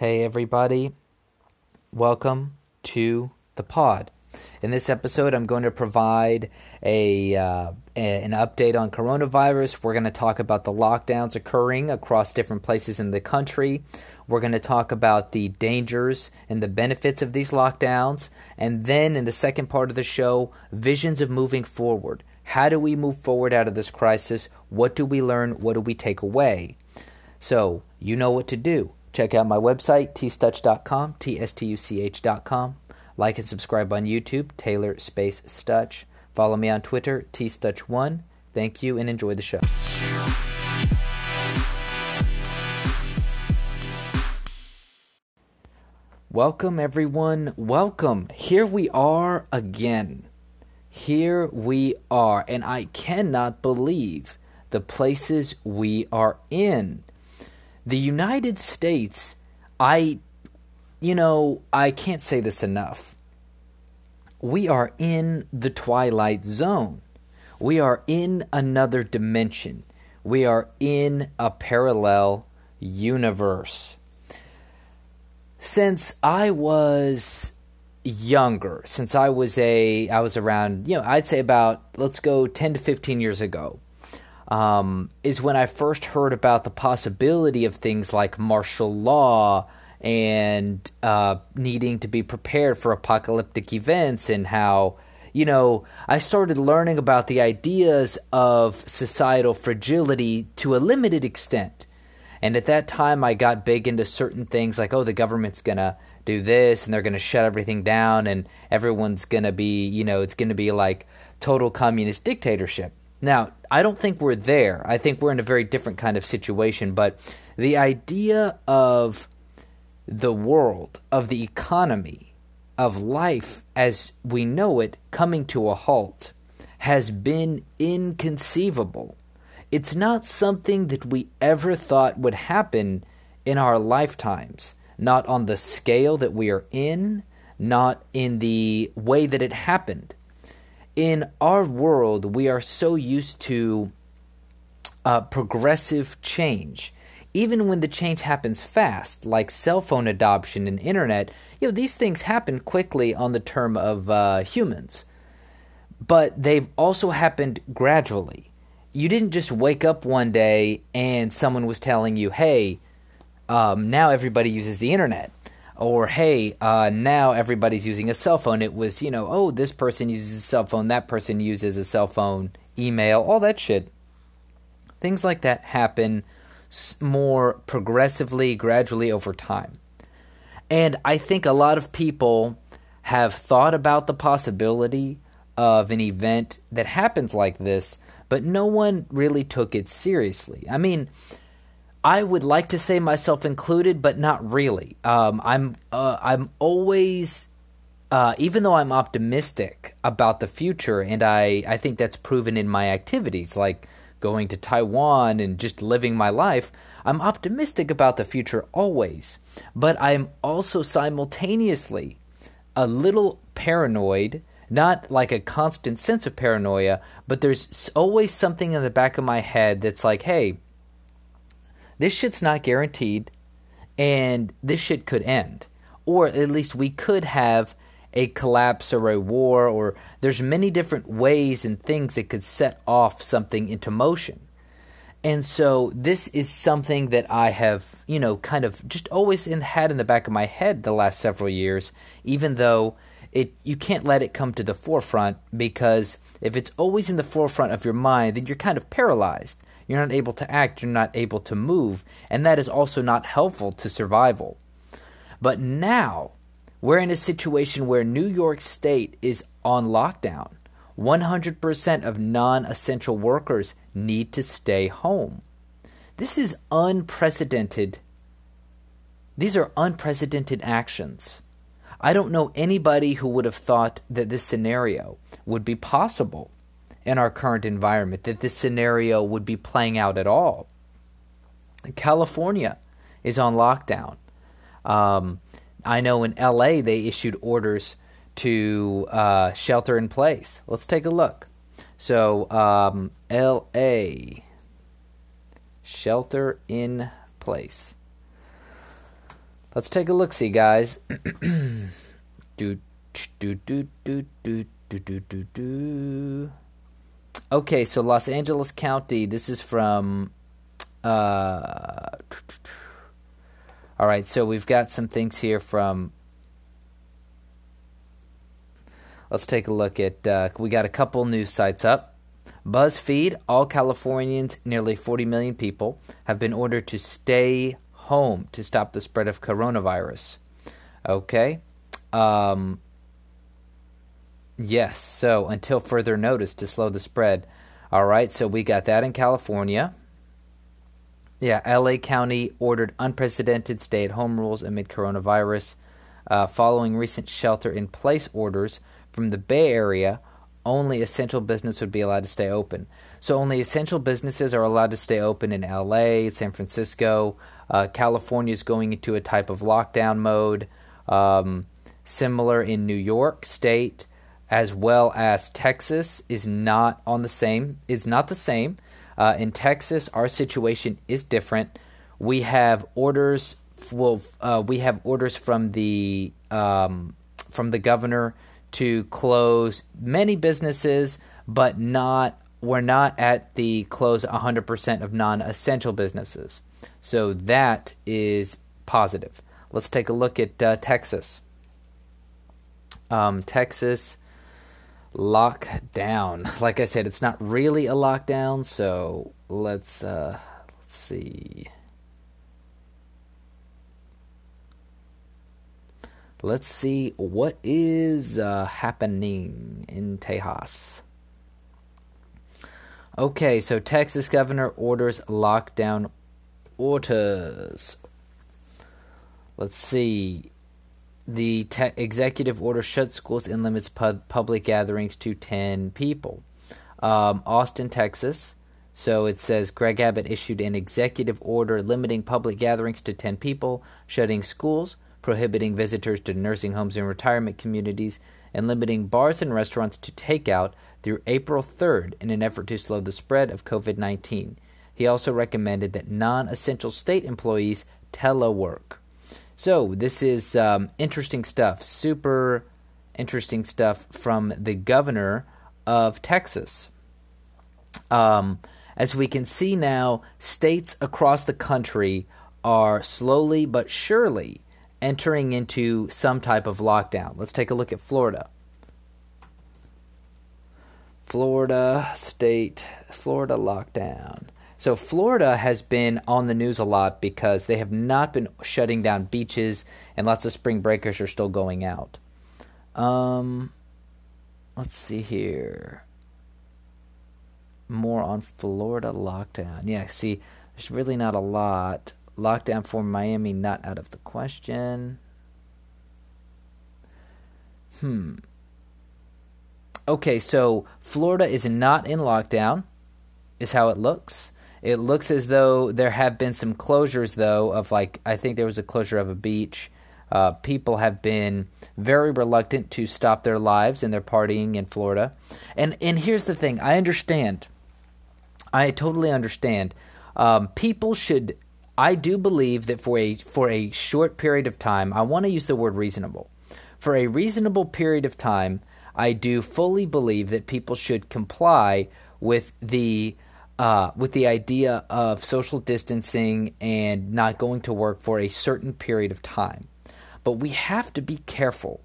Hey, everybody. Welcome to the pod. In this episode, I'm going to provide a, uh, an update on coronavirus. We're going to talk about the lockdowns occurring across different places in the country. We're going to talk about the dangers and the benefits of these lockdowns. And then in the second part of the show, visions of moving forward. How do we move forward out of this crisis? What do we learn? What do we take away? So, you know what to do. Check out my website, tstuch.com, T S T U C H.com. Like and subscribe on YouTube, Taylor Space Stutch. Follow me on Twitter, tstutch1. Thank you and enjoy the show. Welcome, everyone. Welcome. Here we are again. Here we are. And I cannot believe the places we are in. The United States, I, you know, I can't say this enough. We are in the twilight zone. We are in another dimension. We are in a parallel universe. Since I was younger, since I was a I was around, you know, I'd say about let's go 10 to 15 years ago um, is when I first heard about the possibility of things like martial law and uh, needing to be prepared for apocalyptic events and how you know i started learning about the ideas of societal fragility to a limited extent. And at that time i got big into certain things like oh the government's gonna do this and they're gonna shut everything down and everyone's gonna be you know it's gonna be like total communist dictatorship now, I don't think we're there. I think we're in a very different kind of situation, but the idea of the world, of the economy, of life as we know it coming to a halt has been inconceivable. It's not something that we ever thought would happen in our lifetimes, not on the scale that we are in, not in the way that it happened in our world, we are so used to uh, progressive change. Even when the change happens fast, like cell phone adoption and internet, you know these things happen quickly on the term of uh, humans, but they've also happened gradually. You didn't just wake up one day and someone was telling you, "Hey, um, now everybody uses the internet." Or hey, uh, now everybody's using a cell phone. It was, you know, oh, this person uses a cell phone, that person uses a cell phone, email, all that shit. Things like that happen more progressively, gradually over time. And I think a lot of people have thought about the possibility of an event that happens like this, but no one really took it seriously. I mean, I would like to say myself included, but not really. Um, I'm uh, I'm always, uh, even though I'm optimistic about the future, and I I think that's proven in my activities, like going to Taiwan and just living my life. I'm optimistic about the future always, but I'm also simultaneously a little paranoid. Not like a constant sense of paranoia, but there's always something in the back of my head that's like, hey, this shit's not guaranteed, and this shit could end. Or at least we could have a collapse or a war, or there's many different ways and things that could set off something into motion. And so this is something that I have, you know, kind of just always in, had in the back of my head the last several years, even though it you can't let it come to the forefront because if it's always in the forefront of your mind, then you're kind of paralyzed. You're not able to act, you're not able to move, and that is also not helpful to survival. But now, we're in a situation where New York State is on lockdown. 100% of non essential workers need to stay home. This is unprecedented. These are unprecedented actions. I don't know anybody who would have thought that this scenario would be possible in our current environment, that this scenario would be playing out at all. California is on lockdown. Um, I know in LA they issued orders to uh, shelter in place. Let's take a look. So, um, LA, shelter in place. Let's take a look, see, guys. do, do, do, do, do, do, do, do. Okay, so Los Angeles County. This is from. Uh, all right, so we've got some things here from. Let's take a look at. Uh, we got a couple news sites up. BuzzFeed, all Californians, nearly 40 million people, have been ordered to stay home to stop the spread of coronavirus. Okay? Um, yes, so until further notice to slow the spread. All right, so we got that in California. Yeah, LA County ordered unprecedented stay at home rules amid coronavirus. Uh, following recent shelter in place orders from the Bay Area, only essential business would be allowed to stay open. So only essential businesses are allowed to stay open in LA, San Francisco. Uh, California is going into a type of lockdown mode, um, similar in New York State, as well as Texas is not on the same. Is not the same. Uh, in Texas, our situation is different. We have orders. Well, uh, we have orders from the um, from the governor to close many businesses, but not we're not at the close 100% of non-essential businesses. So that is positive. Let's take a look at uh, Texas. Um, Texas lockdown. Like I said, it's not really a lockdown. So let's uh, let's see. Let's see what is uh, happening in Tejas. Okay, so Texas governor orders lockdown orders. Let's see. The te- executive order shuts schools and limits public gatherings to 10 people. Um, Austin, Texas. So it says Greg Abbott issued an executive order limiting public gatherings to 10 people, shutting schools, prohibiting visitors to nursing homes and retirement communities, and limiting bars and restaurants to takeout through April 3rd in an effort to slow the spread of COVID 19. He also recommended that non essential state employees telework. So, this is um, interesting stuff, super interesting stuff from the governor of Texas. Um, as we can see now, states across the country are slowly but surely entering into some type of lockdown. Let's take a look at Florida. Florida state, Florida lockdown. So Florida has been on the news a lot because they have not been shutting down beaches and lots of spring breakers are still going out. Um let's see here. More on Florida lockdown. Yeah, see, there's really not a lot. Lockdown for Miami not out of the question. Hmm. Okay, so Florida is not in lockdown, is how it looks. It looks as though there have been some closures, though, of like, I think there was a closure of a beach. Uh, people have been very reluctant to stop their lives and their partying in Florida. And, and here's the thing I understand. I totally understand. Um, people should I do believe that for a for a short period of time, I want to use the word reasonable. For a reasonable period of time, I do fully believe that people should comply with the uh, with the idea of social distancing and not going to work for a certain period of time. But we have to be careful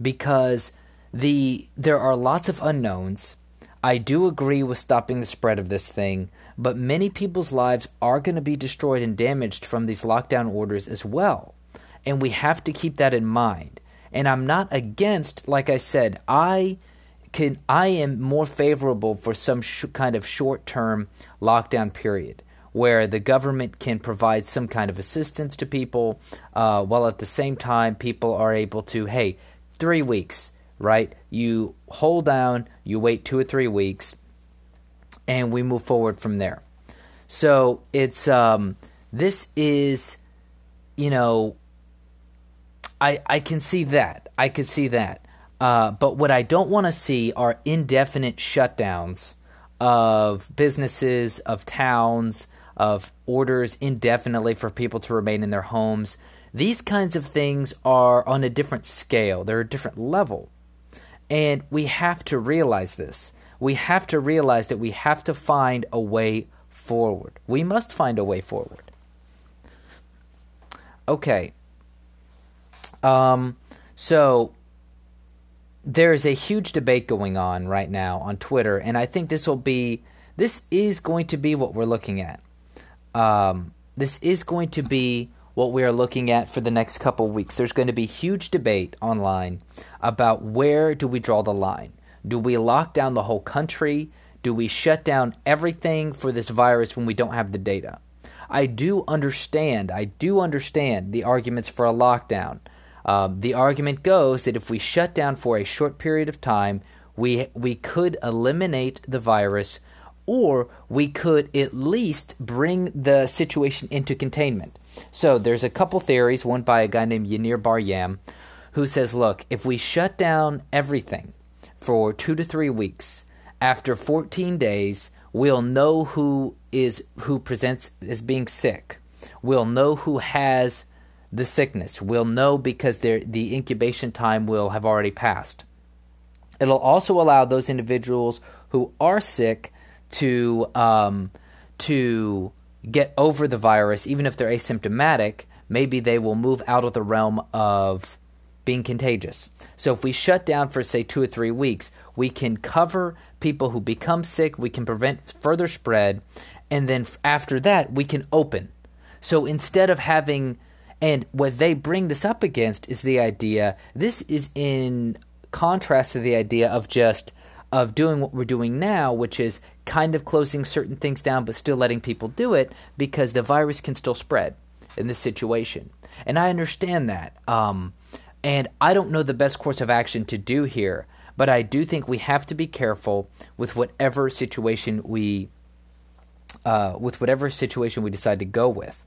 because the there are lots of unknowns. I do agree with stopping the spread of this thing, but many people's lives are going to be destroyed and damaged from these lockdown orders as well. And we have to keep that in mind. And I'm not against, like I said, I can I am more favorable for some sh- kind of short-term lockdown period where the government can provide some kind of assistance to people, uh, while at the same time people are able to, hey, three weeks, right? You hold down, you wait two or three weeks, and we move forward from there. So it's um, this is, you know, I I can see that I can see that, uh, but what I don't want to see are indefinite shutdowns of businesses, of towns, of orders indefinitely for people to remain in their homes. These kinds of things are on a different scale, they're a different level. And we have to realize this. We have to realize that we have to find a way forward. We must find a way forward. Okay. Um, so there's a huge debate going on right now on Twitter, and I think this will be this is going to be what we're looking at. Um, this is going to be what we are looking at for the next couple weeks. There's going to be huge debate online about where do we draw the line. Do we lock down the whole country? Do we shut down everything for this virus when we don't have the data? I do understand, I do understand the arguments for a lockdown. Um, the argument goes that if we shut down for a short period of time, we, we could eliminate the virus or we could at least bring the situation into containment. So there's a couple theories, one by a guy named Yaneer Bar-Yam, who says, look, if we shut down everything for two to three weeks, after 14 days, we'll know who is who presents as being sick. We'll know who has the sickness. We'll know because the incubation time will have already passed. It'll also allow those individuals who are sick to um, to get over the virus, even if they're asymptomatic. Maybe they will move out of the realm of being contagious. So if we shut down for say two or three weeks, we can cover people who become sick. We can prevent further spread, and then after that, we can open. So instead of having and what they bring this up against is the idea this is in contrast to the idea of just of doing what we're doing now, which is kind of closing certain things down but still letting people do it because the virus can still spread in this situation. And I understand that. Um, and I don't know the best course of action to do here, but I do think we have to be careful with whatever situation we uh, with whatever situation we decide to go with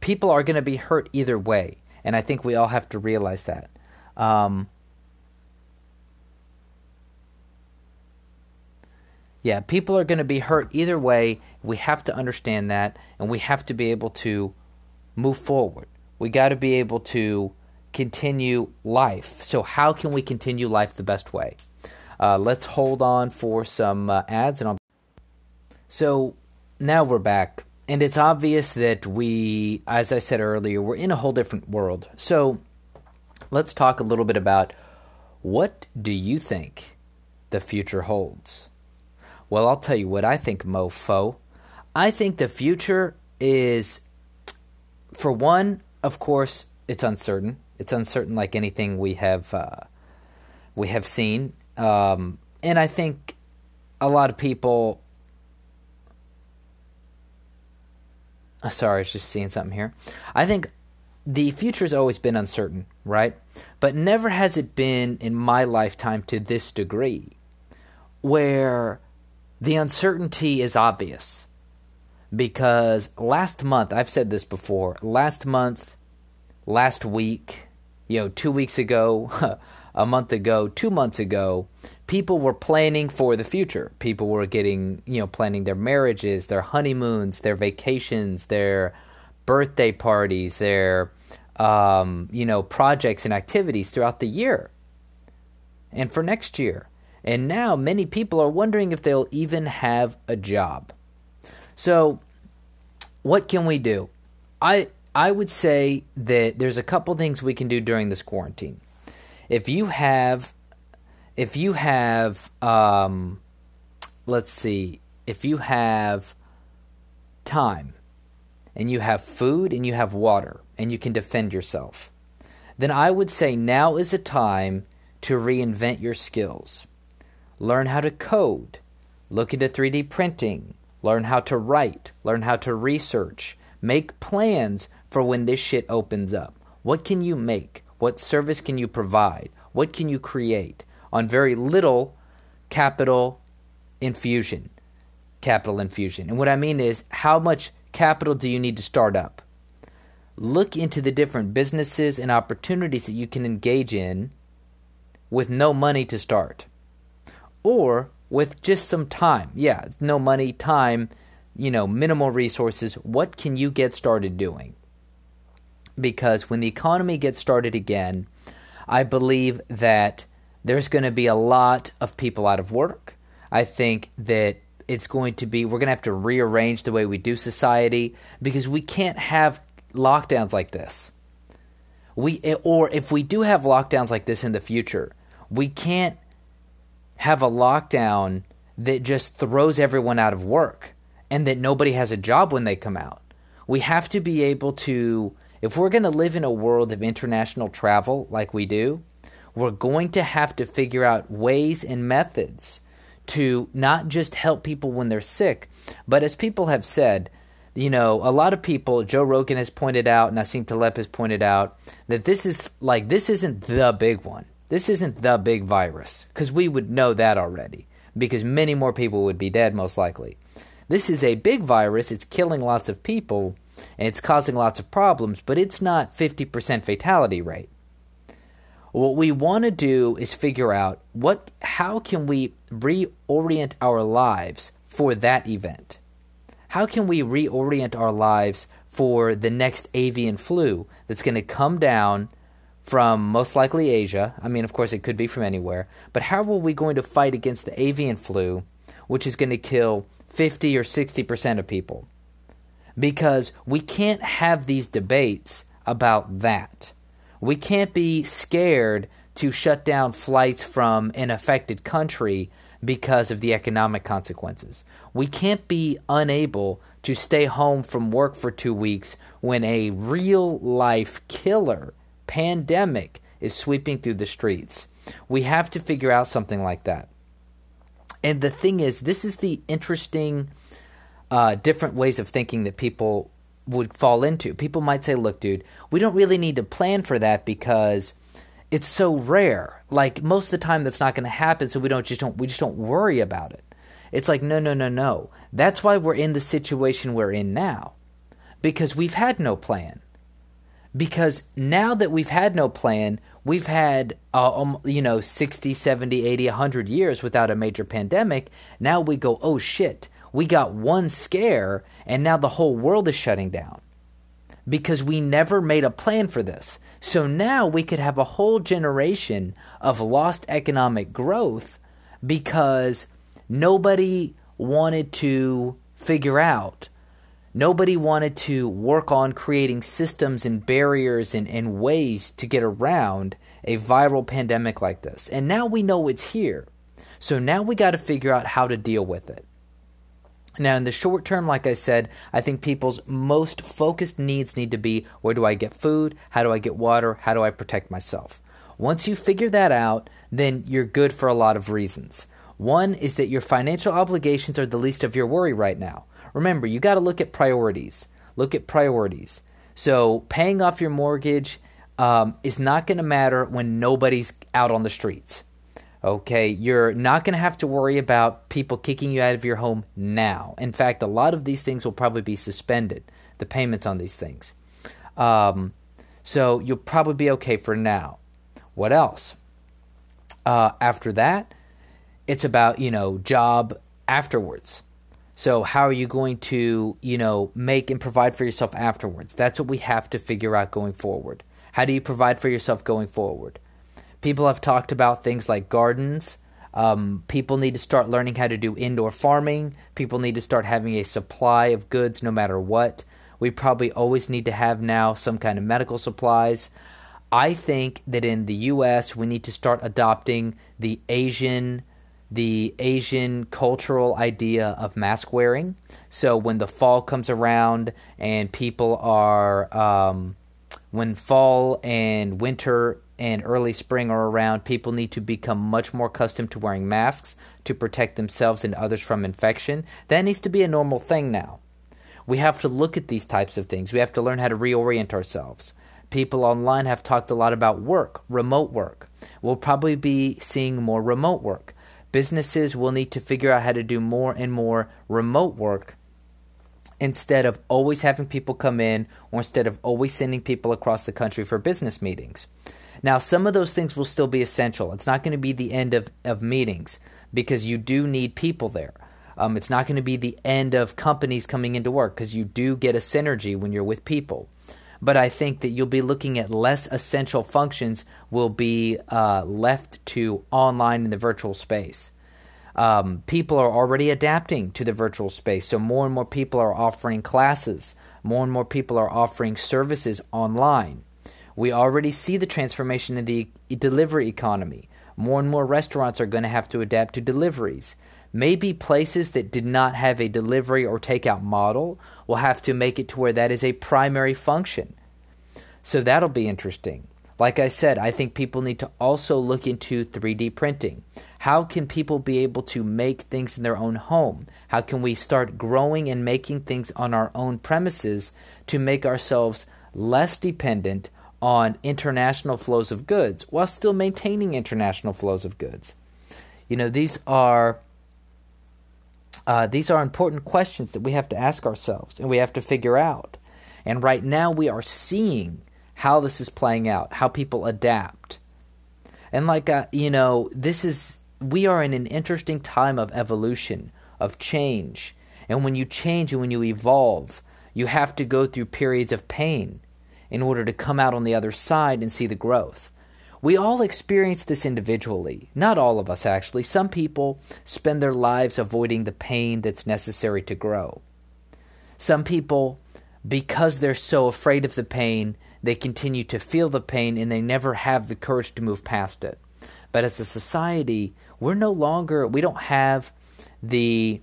people are going to be hurt either way, and I think we all have to realize that. Um, yeah, people are going to be hurt either way. We have to understand that, and we have to be able to move forward. We got to be able to continue life. So, how can we continue life the best way? Uh, let's hold on for some uh, ads, and I'll. So now we're back. And it's obvious that we, as I said earlier, we're in a whole different world. So let's talk a little bit about what do you think the future holds? Well, I'll tell you what I think, mofo. I think the future is, for one, of course, it's uncertain. It's uncertain like anything we have uh, we have seen, um, and I think a lot of people Uh, sorry, I was just seeing something here. I think the future's always been uncertain, right? But never has it been in my lifetime to this degree where the uncertainty is obvious. Because last month, I've said this before, last month, last week, you know, two weeks ago, a month ago, two months ago, people were planning for the future. People were getting, you know, planning their marriages, their honeymoons, their vacations, their birthday parties, their, um, you know, projects and activities throughout the year and for next year. And now many people are wondering if they'll even have a job. So, what can we do? I I would say that there's a couple things we can do during this quarantine. If you have if you have, um, let's see, if you have time and you have food and you have water and you can defend yourself, then I would say now is a time to reinvent your skills. Learn how to code, look into 3D printing, learn how to write, learn how to research, make plans for when this shit opens up. What can you make? What service can you provide? What can you create? on very little capital infusion. Capital infusion. And what I mean is, how much capital do you need to start up? Look into the different businesses and opportunities that you can engage in with no money to start. Or with just some time. Yeah, no money, time. you know, minimal resources, what can you get started doing? Because when the economy gets started again, I believe that there's going to be a lot of people out of work. I think that it's going to be, we're going to have to rearrange the way we do society because we can't have lockdowns like this. We, eh, or if we do have lockdowns like this in the future, we can't have a lockdown that just throws everyone out of work and that nobody has a job when they come out. We have to be able to, if we're going to live in a world of international travel like we do, we're going to have to figure out ways and methods to not just help people when they're sick, but as people have said, you know, a lot of people, Joe Rogan has pointed out, Nassim Taleb has pointed out, that this is like, this isn't the big one. This isn't the big virus, because we would know that already, because many more people would be dead, most likely. This is a big virus, it's killing lots of people, and it's causing lots of problems, but it's not 50% fatality rate. What we want to do is figure out what how can we reorient our lives for that event? How can we reorient our lives for the next avian flu that's going to come down from most likely Asia. I mean, of course, it could be from anywhere. But how are we going to fight against the avian flu, which is going to kill 50 or 60% of people? Because we can't have these debates about that. We can't be scared to shut down flights from an affected country because of the economic consequences. We can't be unable to stay home from work for two weeks when a real life killer pandemic is sweeping through the streets. We have to figure out something like that. And the thing is, this is the interesting, uh, different ways of thinking that people would fall into. People might say, look, dude, we don't really need to plan for that because it's so rare. Like most of the time that's not going to happen, so we don't just don't we just don't worry about it. It's like no, no, no, no. That's why we're in the situation we're in now. Because we've had no plan because now that we've had no plan, we've had uh, um, you know 60, 70, 80, 100 years without a major pandemic. Now we go, "Oh shit, we got one scare and now the whole world is shutting down." Because we never made a plan for this. So now we could have a whole generation of lost economic growth because nobody wanted to figure out Nobody wanted to work on creating systems and barriers and, and ways to get around a viral pandemic like this. And now we know it's here. So now we got to figure out how to deal with it. Now, in the short term, like I said, I think people's most focused needs need to be where do I get food? How do I get water? How do I protect myself? Once you figure that out, then you're good for a lot of reasons. One is that your financial obligations are the least of your worry right now. Remember, you got to look at priorities. Look at priorities. So, paying off your mortgage um, is not going to matter when nobody's out on the streets. Okay, you're not going to have to worry about people kicking you out of your home now. In fact, a lot of these things will probably be suspended, the payments on these things. Um, so you'll probably be okay for now. What else? Uh, after that, it's about, you know, job afterwards. So how are you going to, you know, make and provide for yourself afterwards? That's what we have to figure out going forward. How do you provide for yourself going forward? People have talked about things like gardens. Um, people need to start learning how to do indoor farming. People need to start having a supply of goods no matter what. We probably always need to have now some kind of medical supplies. I think that in the US, we need to start adopting the Asian the Asian cultural idea of mask wearing. So when the fall comes around and people are, um, when fall and winter and early spring are around, people need to become much more accustomed to wearing masks to protect themselves and others from infection. That needs to be a normal thing now. We have to look at these types of things. We have to learn how to reorient ourselves. People online have talked a lot about work, remote work. We'll probably be seeing more remote work businesses will need to figure out how to do more and more remote work instead of always having people come in or instead of always sending people across the country for business meetings. Now, some of those things will still be essential. It's not going to be the end of, of meetings because you do need people there. Um, it's not going to be the end of companies coming into work because you do get a synergy when you're with people. But I think that you'll be looking at less essential functions will be uh, left to online in the virtual space. Um, people are already adapting to the virtual space, so more and more people are offering classes. More and more people are offering services online. We already see the transformation in the delivery economy. More and more restaurants are going to have to adapt to deliveries. Maybe places that did not have a delivery or takeout model will have to make it to where that is a primary function. So that'll be interesting. Like I said, I think people need to also look into 3D printing. How can people be able to make things in their own home? How can we start growing and making things on our own premises to make ourselves less dependent on international flows of goods while still maintaining international flows of goods? You know, these are uh, these are important questions that we have to ask ourselves and we have to figure out. And right now, we are seeing how this is playing out, how people adapt. And, like, uh, you know, this is, we are in an interesting time of evolution, of change. And when you change and when you evolve, you have to go through periods of pain in order to come out on the other side and see the growth. We all experience this individually. Not all of us, actually. Some people spend their lives avoiding the pain that's necessary to grow. Some people, because they're so afraid of the pain, they continue to feel the pain and they never have the courage to move past it. But as a society, we're no longer, we don't have the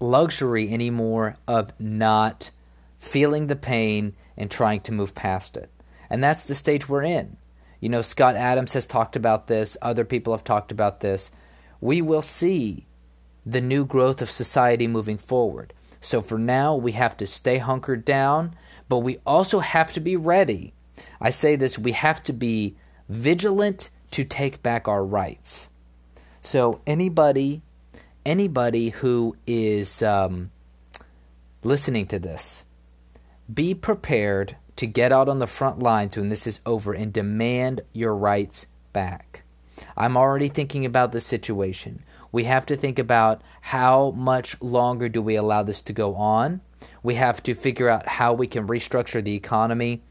luxury anymore of not feeling the pain and trying to move past it. And that's the stage we're in. You know, Scott Adams has talked about this, other people have talked about this. We will see the new growth of society moving forward. So for now, we have to stay hunkered down, but we also have to be ready. I say this we have to be vigilant to take back our rights. So anybody, anybody who is um, listening to this, be prepared to get out on the front lines when this is over and demand your rights back. I'm already thinking about the situation. We have to think about how much longer do we allow this to go on. We have to figure out how we can restructure the economy.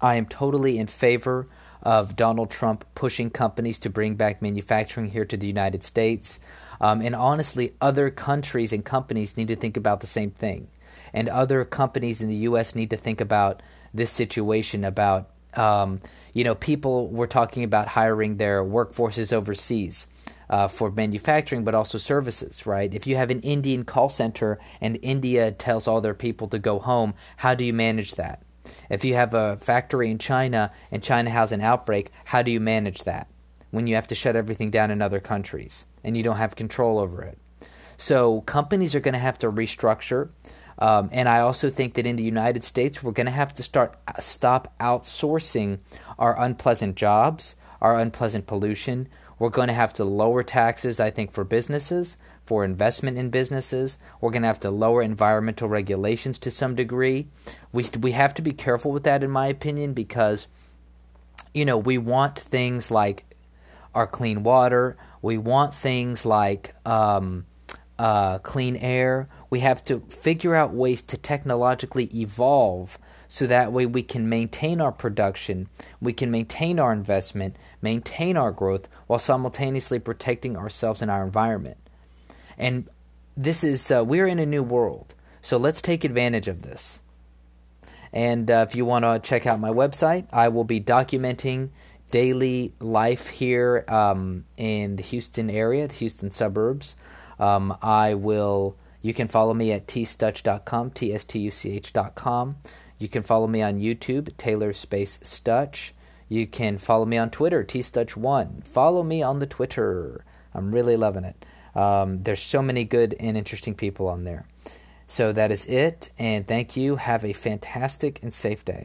I am totally in favor of Donald Trump pushing companies to bring back manufacturing here to the United States. Um, and honestly, other countries and companies need to think about the same thing. And other companies in the U.S. need to think about this situation about um, you know people were talking about hiring their workforces overseas uh, for manufacturing but also services right if you have an indian call center and india tells all their people to go home how do you manage that if you have a factory in china and china has an outbreak how do you manage that when you have to shut everything down in other countries and you don't have control over it so companies are going to have to restructure um, and I also think that in the United States, we're going to have to start uh, stop outsourcing our unpleasant jobs, our unpleasant pollution. We're going to have to lower taxes, I think, for businesses, for investment in businesses. We're going to have to lower environmental regulations to some degree. We we have to be careful with that, in my opinion, because you know we want things like our clean water. We want things like um, uh, clean air. We have to figure out ways to technologically evolve so that way we can maintain our production, we can maintain our investment, maintain our growth while simultaneously protecting ourselves and our environment. And this is, uh, we're in a new world. So let's take advantage of this. And uh, if you want to check out my website, I will be documenting daily life here um, in the Houston area, the Houston suburbs. Um, I will. You can follow me at tstuch.com, t s t u c h.com. You can follow me on YouTube, Taylor Space Stutch. You can follow me on Twitter, tstutch1. Follow me on the Twitter. I'm really loving it. Um, there's so many good and interesting people on there. So that is it, and thank you. Have a fantastic and safe day.